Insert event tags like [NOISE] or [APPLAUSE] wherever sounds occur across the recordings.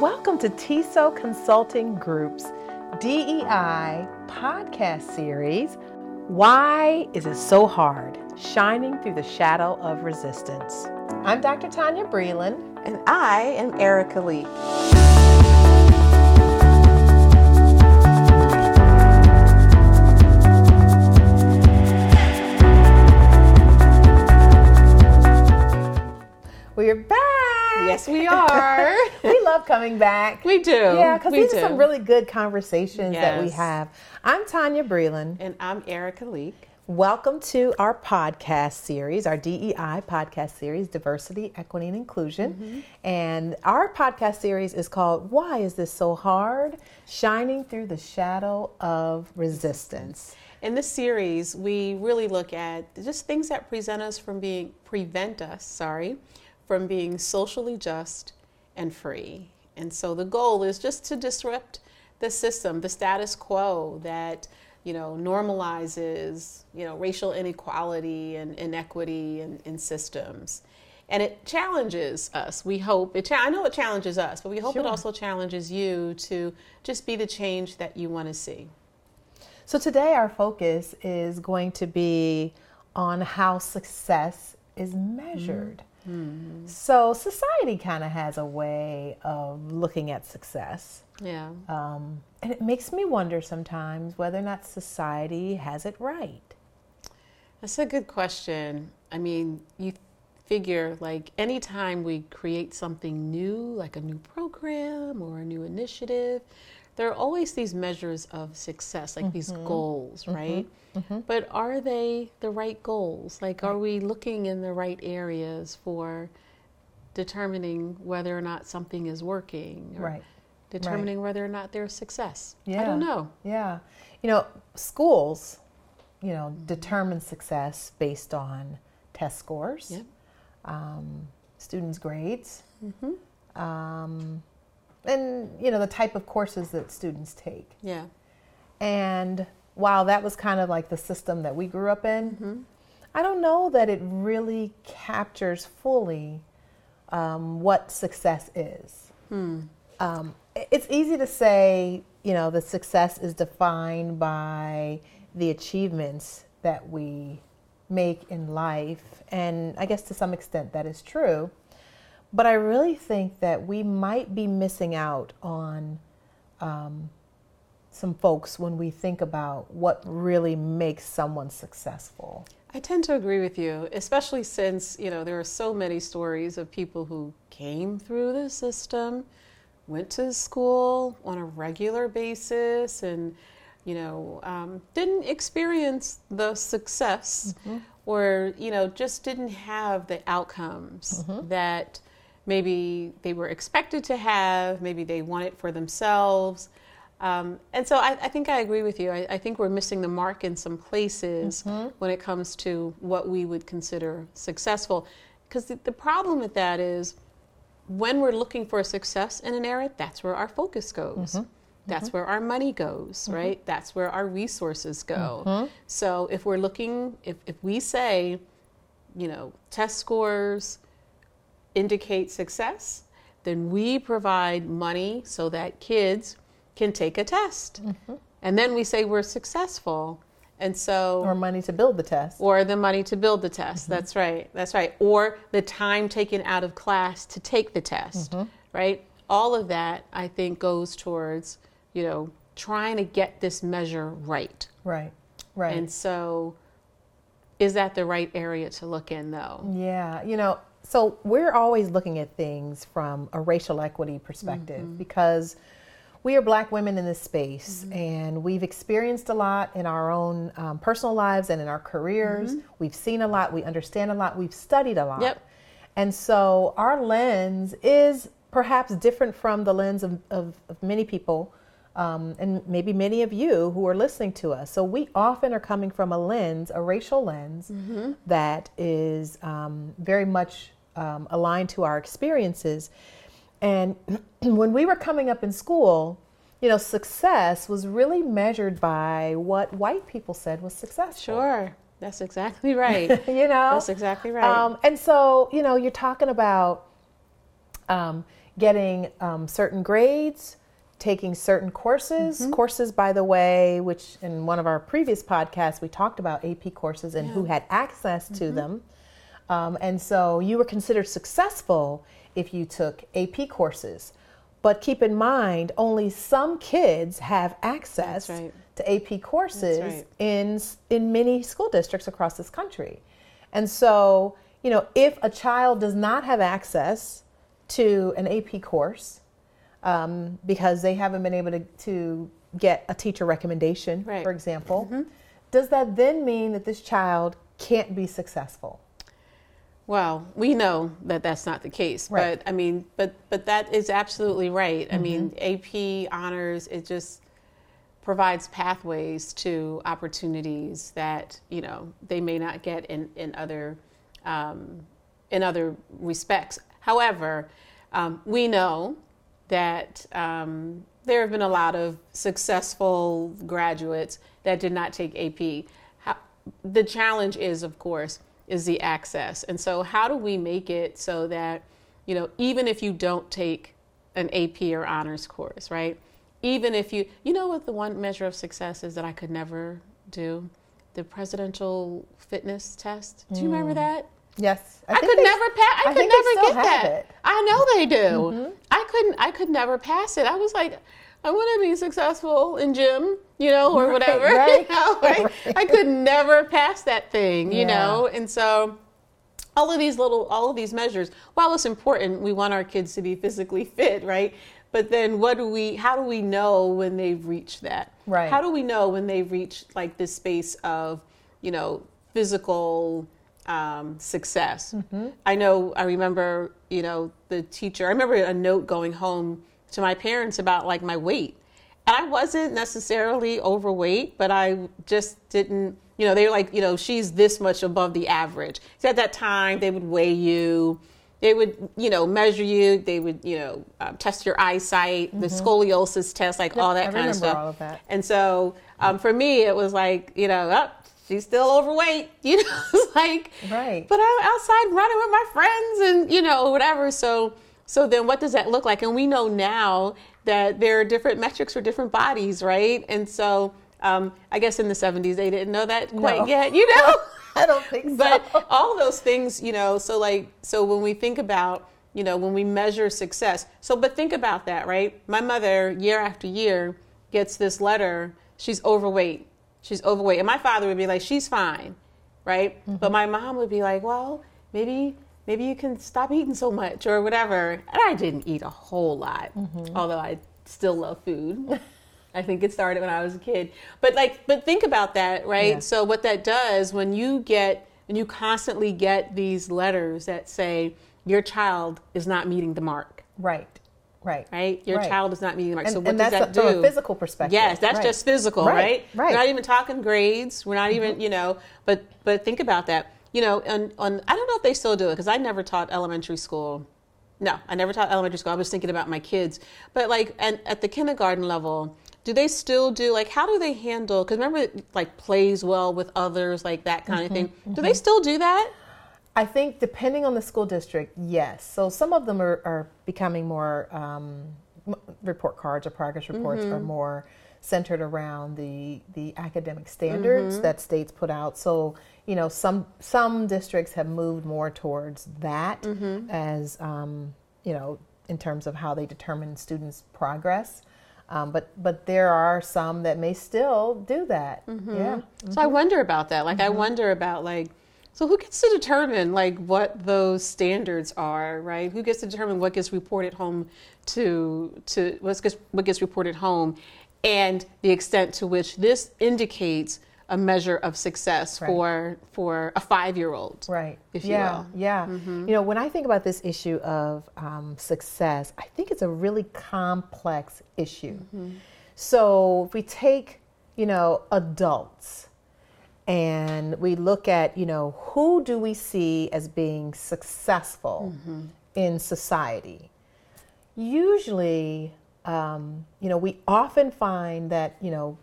Welcome to TESO Consulting Group's DEI podcast series. Why is it so hard? Shining through the shadow of resistance. I'm Dr. Tonya Breland. And I am Erika Lee. We're back. Yes, we [LAUGHS] are. We love coming back. We do. Yeah, because these are some really good conversations that we have. I'm Tonya Breland. And I'm Erika Leak. Welcome to our podcast series, our DEI podcast series, Diversity, Equity, and Inclusion. Mm-hmm. And our podcast series is called Why Is This So Hard? Shining Through the Shadow of Resistance. In this series, we really look at just things that present us from being prevent us, sorry, from being socially just and free. And so the goal is just to disrupt the system, the status quo that you know normalizes you know racial inequality and inequity in, in systems. And it challenges us. We hope it. Cha- I know it challenges us, but we hope Sure. it also challenges you to just be the change that you want to see. So today, our focus is going to be on how success is measured. So, society kind of has a way of looking at success. Yeah. Um, and it makes me wonder sometimes whether or not society has it right. That's a good question. I mean, you figure like anytime we create something new, like a new program or a new initiative, there are always these measures of success, like these goals, right? But are they the right goals? Like, are we looking in the right areas for determining whether or not something is working? Or Right. Determining whether or not there's success. Yeah. I don't know. Yeah. You know, schools, you know, determine success based on test scores, Yep. um, students' grades, um, and, you know, the type of courses that students take. Yeah. And while that was kind of like the system that we grew up in, I don't know that it really captures fully um, what success is. Um, it's easy to say, you know, the success is defined by the achievements that we make in life. And I guess to some extent that is true. But I really think that we might be missing out on um, some folks when we think about what really makes someone successful. I tend to agree with you, especially since, you know, there are so many stories of people who came through the system, went to school on a regular basis, and, you know, um, didn't experience the success or, you know, just didn't have the outcomes that maybe they were expected to have, maybe they wanted for themselves. Um, and so I, I think I agree with you. I, I think we're missing the mark in some places mm-hmm. when it comes to what we would consider successful. Because the, the problem with that is when we're looking for success in an area, that's where our focus goes. Mm-hmm. That's mm-hmm. where our money goes, right? That's where our resources go. So if we're looking, if, if we say, you know, test scores indicate success, then we provide money so that kids can take a test. Mm-hmm. And then we say we're successful. And so, Or money to build the test. or the money to build the test. Mm-hmm. That's right. That's right. Or the time taken out of class to take the test, mm-hmm. right? All of that, I think, goes towards, you know, trying to get this measure right. Right, right. And so, is that the right area to look in, though? Yeah, you know, so we're always looking at things from a racial equity perspective because we are black women in this space and we've experienced a lot in our own um, personal lives and in our careers. We've seen a lot, we understand a lot, we've studied a lot. Yep. And so our lens is perhaps different from the lens of, of, of many people um, and maybe many of you who are listening to us. So we often are coming from a lens, a racial lens, that is um, very much um, aligned to our experiences. And [CLEARS THROAT] when we were coming up in school, you know, success was really measured by what white people said was success. Sure. That's exactly right. [LAUGHS] you know, That's exactly right. Um, and so, you know, you're talking about, um, getting um, certain grades, taking certain courses. Mm-hmm. Courses, by the way, which in one of our previous podcasts we talked about AP courses and who had access to Mm-hmm. them. Um, and so you were considered successful if you took AP courses. But keep in mind, only some kids have access right. to AP courses right. in in many school districts across this country. And so, you know, if a child does not have access to an AP course um, because they haven't been able to, to get a teacher recommendation, Right. for example, does that then mean that this child can't be successful? Well, we know that that's not the case, Right. but I mean, but but that is absolutely right. I mean, AP honors it just provides pathways to opportunities that you know they may not get in in other um, in other respects. However, um, we know that um, there have been a lot of successful graduates that did not take AP. How, the challenge is, of course, is the access. And so, how do we make it so that, you know, even if you don't take an AP or honors course, right? Even if you, you know, what the one measure of success is that I could never do? The presidential fitness test. Do you remember that? Yes, I, could they- never pass. I, I could never get that. it. Mm-hmm. I know they do. I couldn't. I could never pass it. I was like, I want to be successful in gym, you know, or Right, whatever. [LAUGHS] right, you know, like, right. I could never pass that thing, you Yeah. know, and so. All of these little, all of these measures, while it's important, we want our kids to be physically fit, right? But then, what do we? How do we know when they've reached that? Right. How do we know when they've reached like this space of, you know, physical um, success? I know. I remember, you know, the teacher. I remember a note going home to my parents about like my weight, and I wasn't necessarily overweight, but I just didn't. You know, they were like, you know, she's this much above the average. So at that time, they would weigh you. They would, you know, measure you. They would, you know, um, test your eyesight, the scoliosis test, like all that I kind of stuff. all of that. And so um, for me, it was like, you know, oh, she's still overweight. [LAUGHS] You know, [LAUGHS] it's like, Right. But I'm outside running with my friends and you know whatever. So so then what does that look like? And we know now that there are different metrics for different bodies, right? And so um, I guess in the 70s they didn't know that quite No. yet, you know. [LAUGHS] I don't think so. but all those things, you know, so like so when we think about you know when we measure success so but think about that right my mother year after year gets this letter she's overweight she's overweight and my father would be like she's fine right but my mom would be like well maybe maybe you can stop eating so much or whatever and i didn't eat a whole lot although i still love food [LAUGHS] I think it started when I was a kid. But like but think about that, right? Yeah. So what that does when you get and you constantly get these letters that say your child is not meeting the mark, right, right, right? Your Right. child is not meeting the mark. And, so what does that a- do? from a physical perspective. Yes, that's Right. just physical, Right, right? Mm-hmm. We're not even talking grades. We're not even, you know, but but think about that. You know, on, on I don't know if they still do it because I never taught elementary school. No, I never taught elementary school. I was thinking about my kids. But like and at the kindergarten level, do they still do like how do they handle because remember like plays well with others, like that kind Mm-hmm, of thing. Do they still do that? I think depending on the school district, yes. So some of them are, are becoming more um, report cards or progress reports Mm-hmm. are more centered around the the academic standards Mm-hmm. that states put out. So you know some some districts have moved more towards that Mm-hmm. as um, you know in terms of how they determine students' progress. Um, but but there are some that may still do that. Mm-hmm. Yeah. So I wonder about that. Like I wonder about like so who gets to determine like what those standards are, right? Who gets to determine what gets reported home to to what gets what gets reported home and the extent to which this indicates a measure of success Right. for for a 5-year-old. Right. if you yeah. will. Mm-hmm. Yeah. You know, when I think about this issue of um, success, I think it's a really complex issue. Mm-hmm. So if we take, you know, adults and we look at, you know, who do we see as being successful Mm-hmm. in society? Usually, um, you know, we often find that, you know,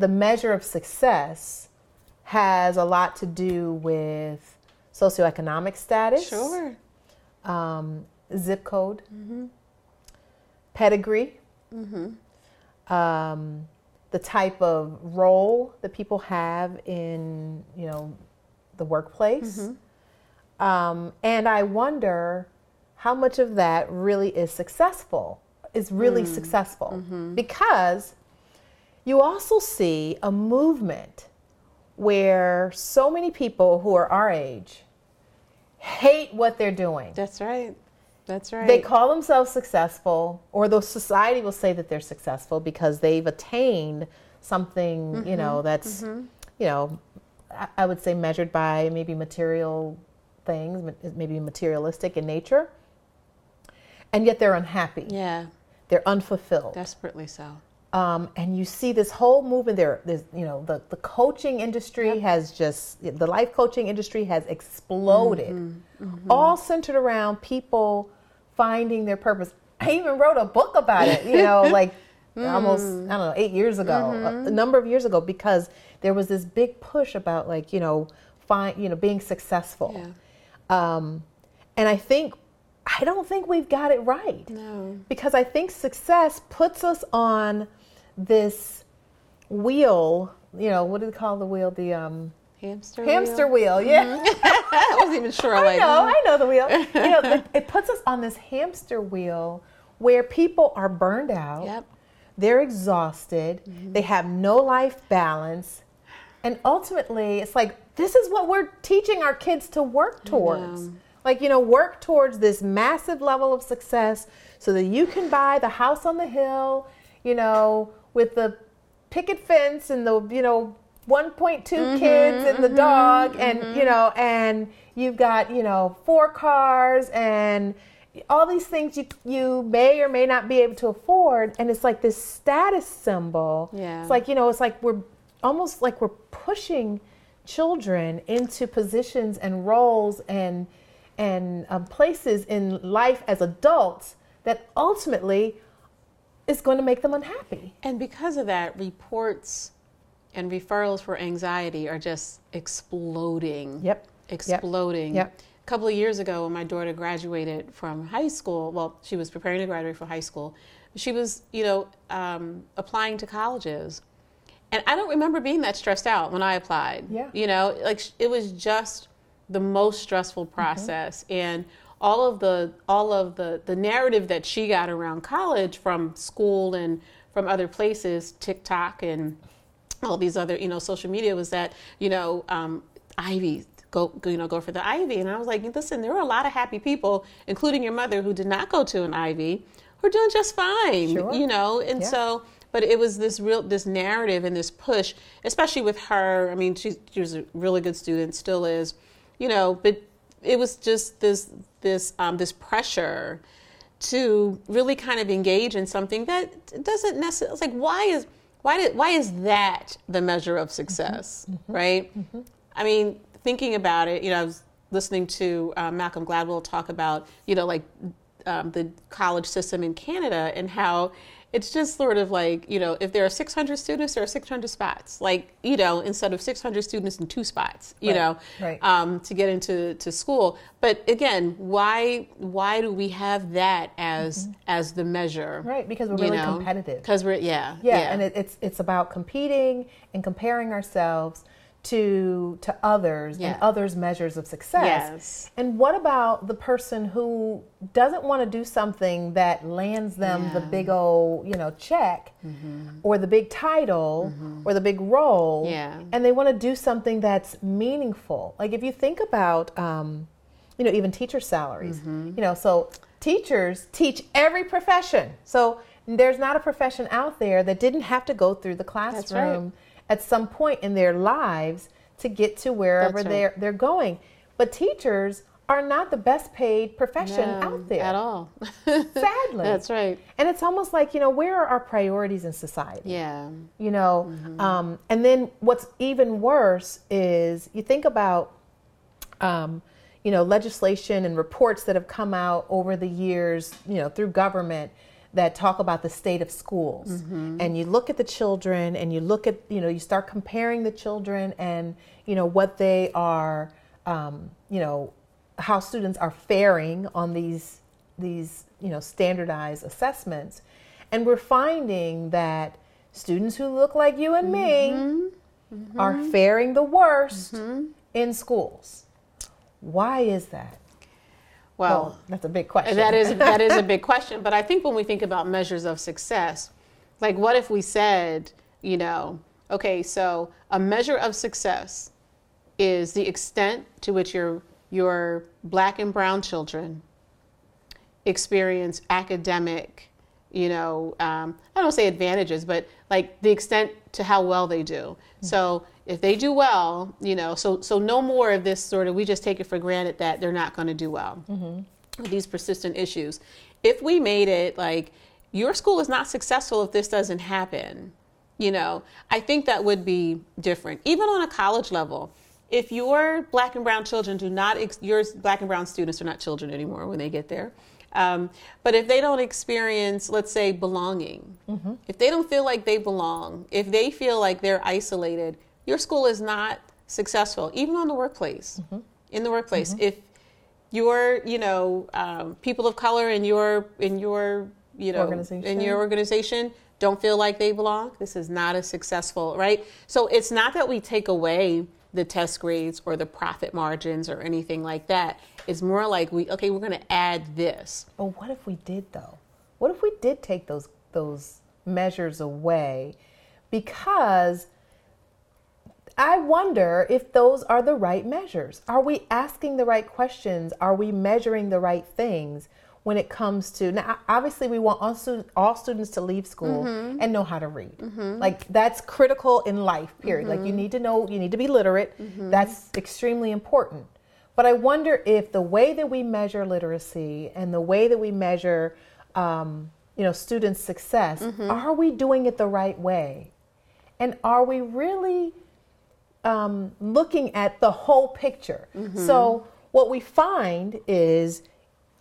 the measure of success has a lot to do with socioeconomic status, Sure. um, zip code, pedigree, um, the type of role that people have in, you know, the workplace. Um, and I wonder how much of that really is successful, is really successful. Because you also see a movement where so many people who are our age hate what they're doing. That's right. That's right. They call themselves successful, or the society will say that they're successful because they've attained something, you mm-hmm. know, that's, mm-hmm. you know, I, I would say measured by maybe material things, maybe materialistic in nature. And yet they're unhappy. yeah, They're unfulfilled. desperately so. Um, and you see this whole movement there. There's, you know, the, the coaching industry has just, the life coaching industry has exploded, all centered around people finding their purpose. I even wrote a book about it, you know, [LAUGHS] like almost, I don't know, eight years ago, a, a number of years ago, because there was this big push about like, you know, find, you know, being successful. Yeah. Um, and I think, I don't think we've got it right No. because I think success puts us on this wheel. You know, what do they call the wheel? The um, Hamster. hamster wheel? wheel. Yeah, [LAUGHS] I wasn't even sure. I like, know, I know the wheel. You know, it, [LAUGHS] it puts us on this hamster wheel where people are burned out. Yep. They're exhausted. They have no life balance. And ultimately, it's like, this is what we're teaching our kids to work towards. Like, you know, work towards this massive level of success so that you can buy the house on the hill, you know, with the picket fence and the, you know, 1.2 mm-hmm, kids and the mm-hmm, dog and, mm-hmm. you know, and you've got, you know, four cars and all these things you you may or may not be able to afford. And it's like this status symbol. Yeah. it's like you know it's like we're almost like we're pushing children into positions and roles and and um, places in life as adults that ultimately is going to make them unhappy And because of that, reports and referrals for anxiety are just exploding. Yep. Exploding. Yep. A couple of years ago, when my daughter graduated from high school, well, she was preparing to graduate from high school, she was, you know, um, applying to colleges. And I don't remember being that stressed out when I applied. Yeah. You know, like it was just the most stressful process. And all of the all of the the narrative that she got around college from school and from other places, TikTok and all these other you know social media was that you know um, Ivy go you know go for the Ivy and I was like listen there were a lot of happy people including your mother who did not go to an Ivy who are doing just fine Sure. you know and Yeah. so but it was this real this narrative and this push especially with her I mean she, she was a really good student still is you know but it was just this this um, this pressure to really kind of engage in something that doesn't necessarily it's like why is why did why is that the measure of success right? I mean thinking about it you know i was listening to uh, malcolm gladwell talk about you know like um, the college system in canada and how it's just sort of like you know if there are 600 students there are 600 spots like you know instead of 600 students in two spots you Right, know right. um, to get into to school. But again, why why do we have that as as the measure? Mm-hmm. right because we're really competitive Because we're yeah yeah, and it, it's it's about competing and comparing ourselves to to others Yeah. and others' measures of success. Yes. And what about the person who doesn't want to do something that lands them the Yeah. Mm-hmm. big old you know check or the big title or the big role, Yeah. and they want to do something that's meaningful? Like if you think about, um, you know, even teacher salaries, Mm-hmm. you know, so teachers teach every profession. So there's not a profession out there that didn't have to go through the classroom at some point in their lives to get to wherever right. they're they're going. But teachers are not the best paid profession No, out there. at all. [LAUGHS] Sadly. That's right. And it's almost like, you know, where are our priorities in society? Yeah. You know, Mm-hmm. um, and then what's even worse is you think about, um, you know, legislation and reports that have come out over the years, you know, through government that talk about the state of schools. Mm-hmm. And you look at the children and you look at, you know, you start comparing the children and, you know, what they are, um, you know, how students are faring on these these you know standardized assessments, and we're finding that students who look like you and me Mm-hmm. are faring the worst in schools. Why is that? Well, that's a big question. that is that is a [LAUGHS] big question. But I think when we think about measures of success, like what if we said, you know, okay, so a measure of success is the extent to which your your black and brown children experience academic, you know, um, I don't say advantages, but like the extent to how well they do. So if they do well, you know, so so no more of this sort of we just take it for granted that they're not going to do well. These persistent issues. If we made it like your school is not successful if this doesn't happen, you know, I think that would be different. Even on a college level, if your black and brown children do not, ex- your black and brown students are not children anymore when they get there. Um, but if they don't experience, let's say, belonging, if they don't feel like they belong, if they feel like they're isolated, your school is not successful, even on the workplace. In the workplace, if your, you know, um, people of color in your in your, you know, in your organization don't feel like they belong, this is not a successful, right? So it's not that we take away the test grades or the profit margins or anything like that. It's more like we okay, we're going to add this. But what if we did though? What if we did take those those measures away? Because I wonder if those are the right measures. Are we asking the right questions? Are we measuring the right things when it comes to now? Obviously, we want all, stu- all students to leave school mm-hmm. and know how to read. Mm-hmm. Like that's critical in life. Period. Like you mm-hmm. need to know, you need to be literate. That's extremely important. But I wonder if the way that we measure literacy and the way that we measure, um, you know, students' success, are we doing it the right way? And are we really um, looking at the whole picture? So what we find is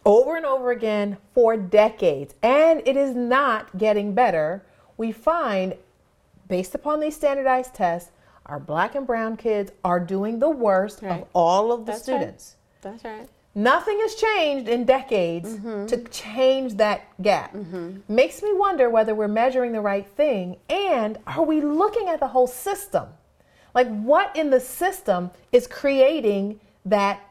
over and over again for decades, and it is not getting better. We find, based upon these standardized tests, our black and brown kids are doing the worst Right. of all of the That's right. students. That's right. Nothing has changed in decades mm-hmm. to change that gap. Mm-hmm. Makes me wonder whether we're measuring the right thing and are we looking at the whole system? Like, what in the system is creating that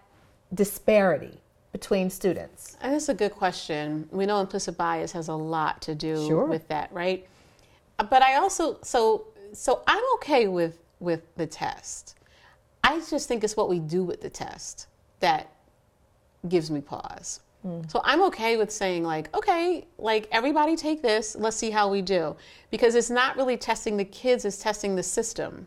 disparity between students? And that's a good question. We know implicit bias has a lot to do Sure. with that, right? Uh, but I also so so I'm okay with with the test. I just think it's what we do with the test that gives me pause. Hmm. So I'm okay with saying like, okay, like everybody take this, let's see how we do. Because it's not really testing the kids, it's testing the system.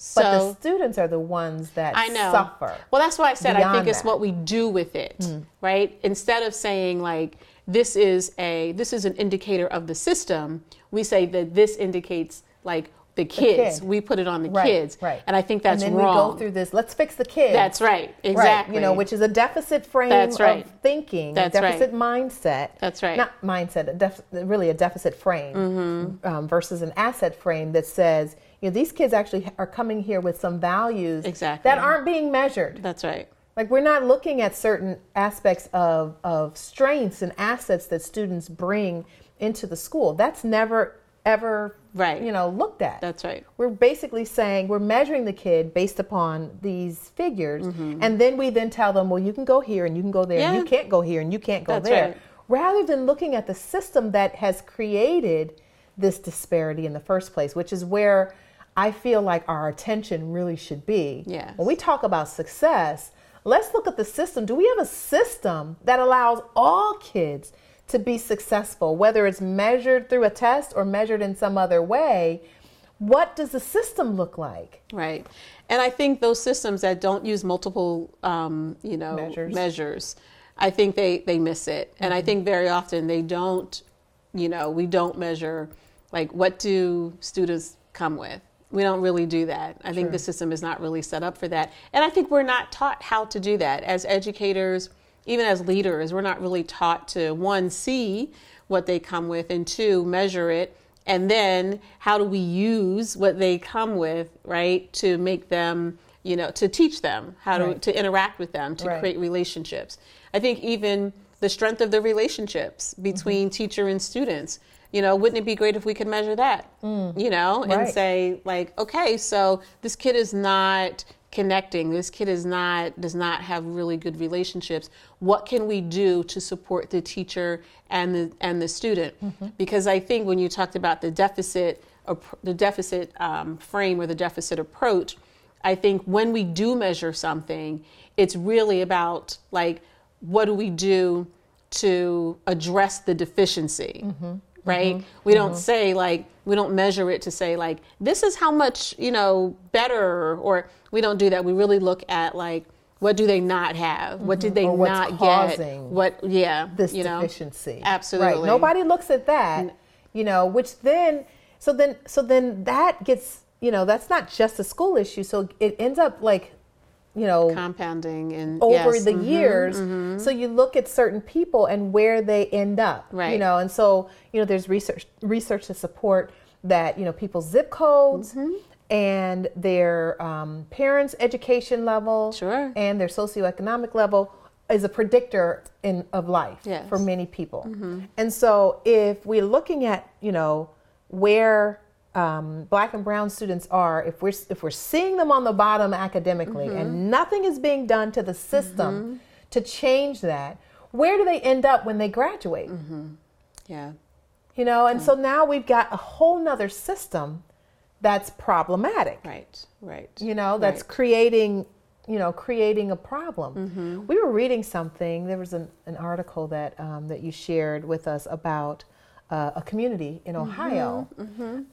So But the students are the ones that I know. suffer. Well, that's why I said I think beyond it's that. what we do with it, right? Instead of saying like this is a this is an indicator of the system, we say that this indicates like the kids. kid. We put it on the Right, kids, right. And I think that's and then wrong. we go through this. Let's fix the kids. That's right. Exactly. Right, you know, which is a deficit frame That's right. of thinking, That's a right. deficit mindset. That's right. Not mindset, a def- really a deficit frame Mm-hmm. um, versus an asset frame that says, you know, these kids actually are coming here with some values Exactly. that aren't being measured. that's right. Like we're not looking at certain aspects of, of strengths and assets that students bring into the school. That's never ever Right. you know looked at. That's right. We're basically saying we're measuring the kid based upon these figures, Mm-hmm. and then we then tell them, well, you can go here and you can go there, and Yeah. you can't go here and you can't go That's there. right. Rather than looking at the system that has created this disparity in the first place, which is where I feel like our attention really should be. Yes. When we talk about success, let's look at the system. Do we have a system that allows all kids to be successful, whether it's measured through a test or measured in some other way? What does the system look like? Right. And I think those systems that don't use multiple, um, you know, Measures. measures, I think they, they miss it. And I think very often they don't, you know, we don't measure, like, what do students come with? We don't really do that. I think the system is not really set up for that. And I think we're not taught how to do that. As educators, even as leaders, we're not really taught to, one, see what they come with, and two, measure it and then how do we use what they come with right to make them you know to teach them how to, Right. to interact with them to Right. create relationships i think even the strength of the relationships between mm-hmm. teacher and students. You know, wouldn't it be great if we could measure that? Mm. You know, and say like, okay, so this kid is not connecting. This kid is not does not have really good relationships. What can we do to support the teacher and the and the student? Mm-hmm. Because I think when you talked about the deficit the deficit um, frame or the deficit approach, I think when we do measure something, it's really about like what do we do to address the deficiency, mm-hmm. Right? Mm-hmm. We don't mm-hmm. say like we don't measure it to say like this is how much you know better, or we don't do that. We really look at like what do they not have, what did mm-hmm. they Or what's not get, what yeah, this you know deficiency. absolutely Right. Nobody looks at that, you know, which then so then so then that gets, you know, that's not just a school issue. So it ends up like, you know, compounding and over yes, the mhm. years. So you look at certain people and where they end up. right You know, and so, you know, there's research research to support that, you know, people's zip codes Mm-hmm. and their um, parents' education level Sure. and their socioeconomic level is a predictor in of life Yes. Mm-hmm. for many people. And so if we're looking at, you know, where um, black and brown students are, if we're if we're seeing them on the bottom academically Mm-hmm. and nothing is being done to the system to change that, where do they end up when they graduate? yeah, You know, and so now we've got a whole nother system that's problematic right, right. you know that's Right. creating you know creating a problem Mm-hmm. we were reading something there was an, an article that um, that you shared with us about uh, a community in Mm-hmm. ohio.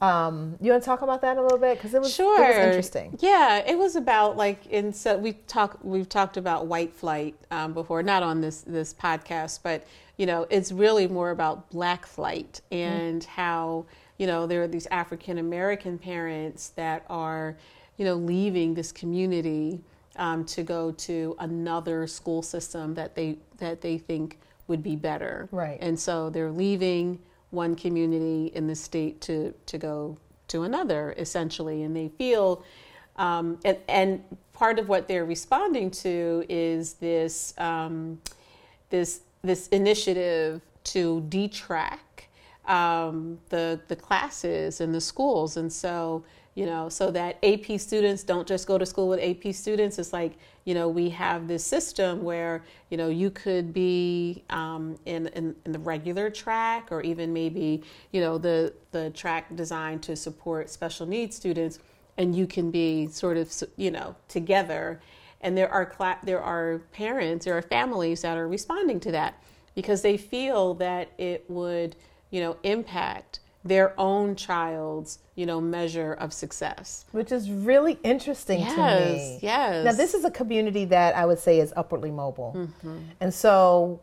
um, you want to talk about that a little bit? Because it was sure it was interesting. Yeah it was about like in so we talk we've talked about white flight um, before not on this this podcast but you know it's really more about black flight and how you know there are these african american parents that are you know leaving this community um, to go to another school system that they that they think would be better. Right. and so they're leaving one community in the state to, to go to another, essentially. And they feel, um, and, and part of what they're responding to is this, um, this, this initiative to detrack um, the, the classes in the schools. And so, you know, so that AP students don't just go to school with AP students. It's like, you know, we have this system where, you know, you could be um, in, in, in the regular track or even maybe, you know, the, the track designed to support special needs students and you can be sort of, you know, together. And there are, cla- there are parents, there are families that are responding to that because they feel that it would, you know, impact their own child's, you know, measure of success. which is really interesting to Yes, me yes. now this is a community that i would say is upwardly mobile Mm-hmm. and so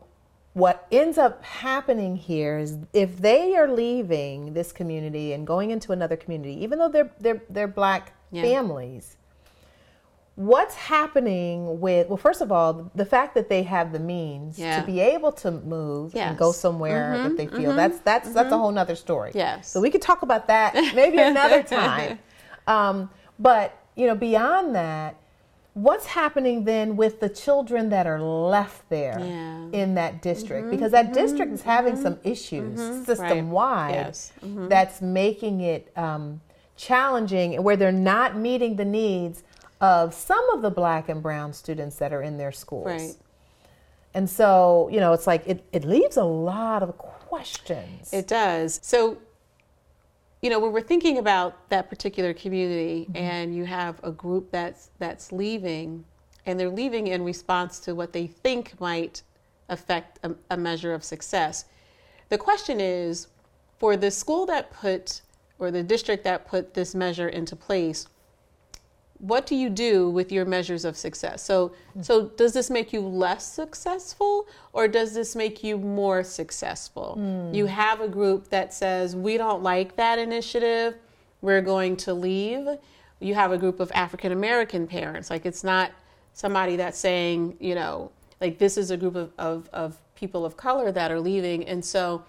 what ends up happening here is if they are leaving this community and going into another community even though they're they're, they're black Yeah. families what's happening with well first of all the fact that they have the means Yeah. to be able to move and go Yes. Mm-hmm, somewhere that they feel that's that's that's a whole nother story Yes. so we could talk about that maybe another [LAUGHS] time um, but you know beyond that what's happening then with the children that are left there Yeah. Mm-hmm. in that district because that district is having some issues system wide Yes. Mm-hmm. that's making it um, challenging and where they're not meeting the needs of some of the black and brown students that are in their schools Right. and so you know it's like it, it leaves a lot of questions It does. So, you know, when we're thinking about that particular community mm-hmm. and you have a group that's that's leaving and they're leaving in response to what they think might affect a, a measure of success. The question is for the school that put or the district that put this measure into place, what do you do with your measures of success? So, so does this make you less successful or does this make you more successful? Hmm. You have a group that says, we don't like that initiative, we're going to leave. You have a group of African American parents. Like, it's not somebody that's saying, you know, like this is a group of, of, of people of color that are leaving. And so,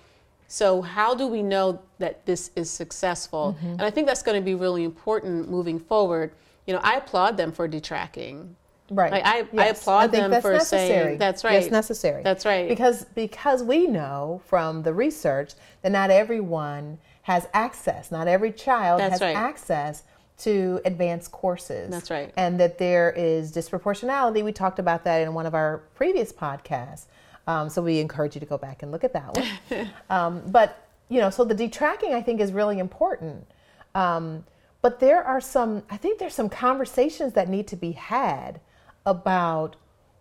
so how do we know that this is successful? Mm-hmm. And I think that's going to be really important moving forward. You know, I applaud them for detracking. Right. Like, I, I Yes. applaud think them for necessary. saying that's right. That's necessary. That's right. Because because we know from the research that not everyone has access. Not every child That's has right. access to advanced courses. That's right. And that there is disproportionality. We talked about that in one of our previous podcasts. Um, so we encourage you to go back and look at that one. [LAUGHS] um, but you know, so the detracking I think is really important. Um, but there are some, I think there's some conversations that need to be had about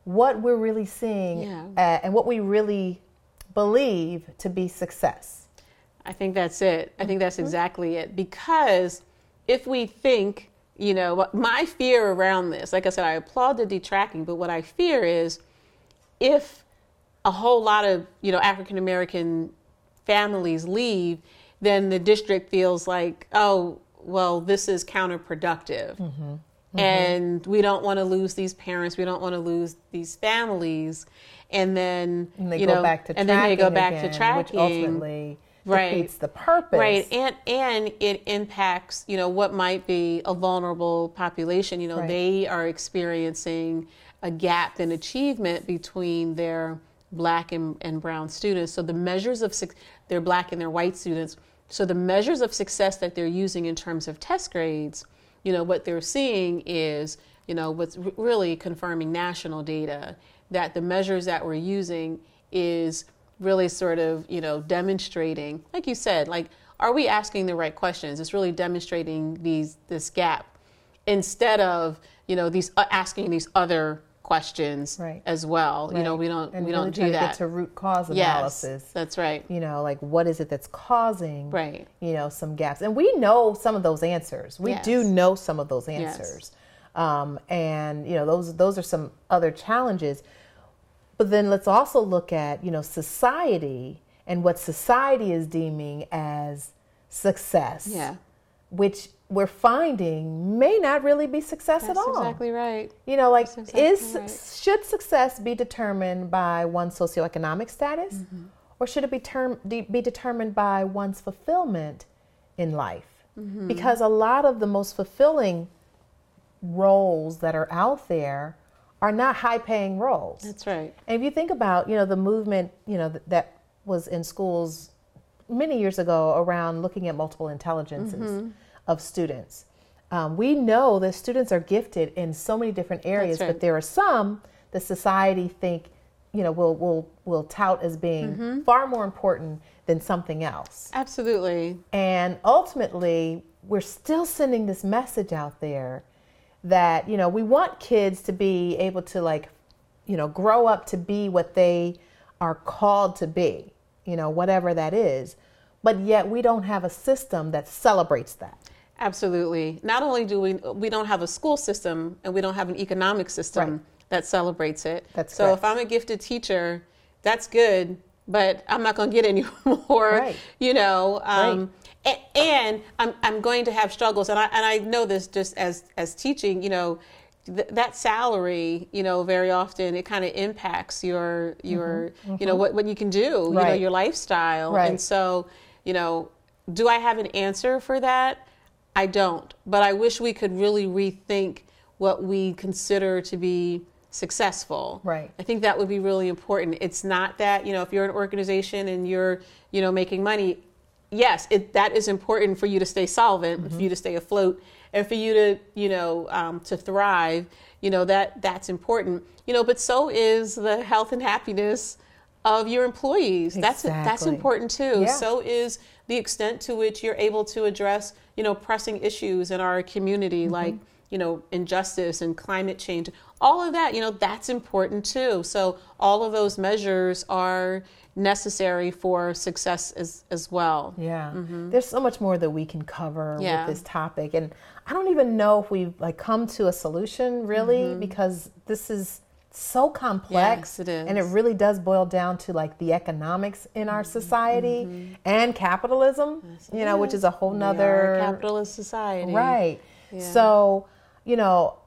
what we're really seeing Yeah. uh, and what we really believe to be success. I think that's it. I think that's Mm-hmm. exactly it. Because if we think, you know, my fear around this, like I said, I applaud the detracking, but what I fear is if a whole lot of, you know, African American families leave, then the district feels like, oh, well, this is counterproductive. Mm-hmm. And we don't want to lose these parents. We don't want to lose these families. And then, And they you go know, back to and then they go back again, to tracking which ultimately Right. defeats the purpose. Right, and and it impacts you know what might be a vulnerable population. You know, Right. they are experiencing a gap in achievement between their black and, and brown students. So the measures of their black and their white students. So the measures of success that they're using in terms of test grades, you know, what they're seeing is you know what's really confirming national data that the measures that we're using is really sort of you know demonstrating like you said like are we asking the right questions? It's really demonstrating these this gap instead of you know these uh, asking these other questions Right. as well. You know we don't and we really don't do to that. get to root cause yes analysis. that's right. You know, like what is it that's causing Right. you know some gaps? And we know some of those answers. We do know some of those Yes. answers. Um, and you know those those are some other challenges. But then let's also look at you know society and what society is deeming as success yeah. which we're finding may not really be success that's at all exactly right you know, like exactly is right. should success be determined by one's socioeconomic status, Mm-hmm. or should it be term, be determined by one's fulfillment in life? Mm-hmm. Because a lot of the most fulfilling roles that are out there are not high-paying roles. that's right And if you think about, you know, the movement, you know, th- that was in schools many years ago around looking at multiple intelligences Mm-hmm. Of students. Um, we know that students are gifted in so many different areas, right. but there are some that society think, you know, will will will tout as being Mm-hmm. far more important than something else. absolutely And ultimately, we're still sending this message out there that, you know, we want kids to be able to, like, you know, grow up to be what they are called to be, you know, whatever that is. But yet we don't have a system that celebrates that. Absolutely. Not only do we we don't have a school system and we don't have an economic system Right. that celebrates it. That's so correct. if I'm a gifted teacher, that's good, but I'm not going to get [LAUGHS] any more. Right. You know. Um, a- and I'm I'm going to have struggles, and I and I know this just as as teaching. You know. Th- that salary, you know, very often it kind of impacts your your, you know, what, what you can do, right. you know, Mm-hmm. Your lifestyle, Right. and so, you know, do I have an answer for that? I don't. But I wish we could really rethink what we consider to be successful. Right. I think that would be really important. It's not that, you know, if you're an organization and you're, you know, making money, yes, it, that is important for you to stay solvent, for you to stay afloat, and for you to, you know, um, to thrive. You know that that's important. You know, but so is the health and happiness of your employees. That's that's important too. Yeah. So is the extent to which you're able to address, you know, pressing issues in our community Mm-hmm. like, you know, injustice and climate change. All of that, you know, that's important too. So all of those measures are necessary for success as as well. Yeah. There's so much more that we can cover Mm-hmm. Yeah. with this topic. And I don't even know if we've like come to a solution really because this is so complex Mm-hmm. Yes, it and it is. really does boil down to like the economics in our society and capitalism, you know, which is a whole Mm-hmm. Nother capitalist society. Right. So, you know,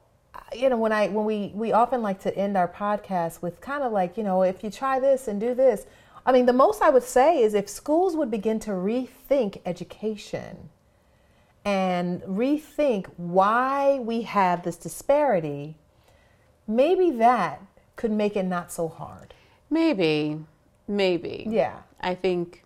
you know, when I when we we often like to end our podcast with kind of like, you know, if you try this and do this. I mean, the most I would say is if schools would begin to rethink education and rethink why we have this disparity, maybe that could make it not so hard. Maybe, maybe. Yeah. I think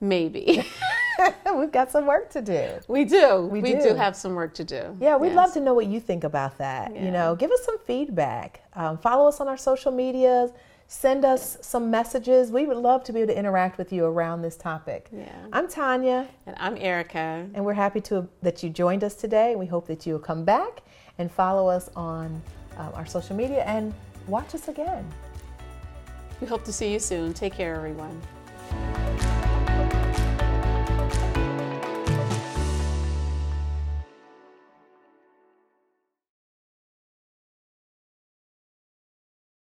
maybe. [LAUGHS] [LAUGHS] We've got some work to do. we do. We We, do. do. have some work to do. Yeah, we'd Yes. love to know what you think about that. You know, give us some feedback. Um, follow us on our social medias. Send us some messages. We would love to be able to interact with you around this topic. Yeah. I'm Tonya, And I'm Erika. and we're happy to that you joined us today. We hope that you'll come back and follow us on um, our social media, and watch us again. We hope to see you soon. Take care, everyone.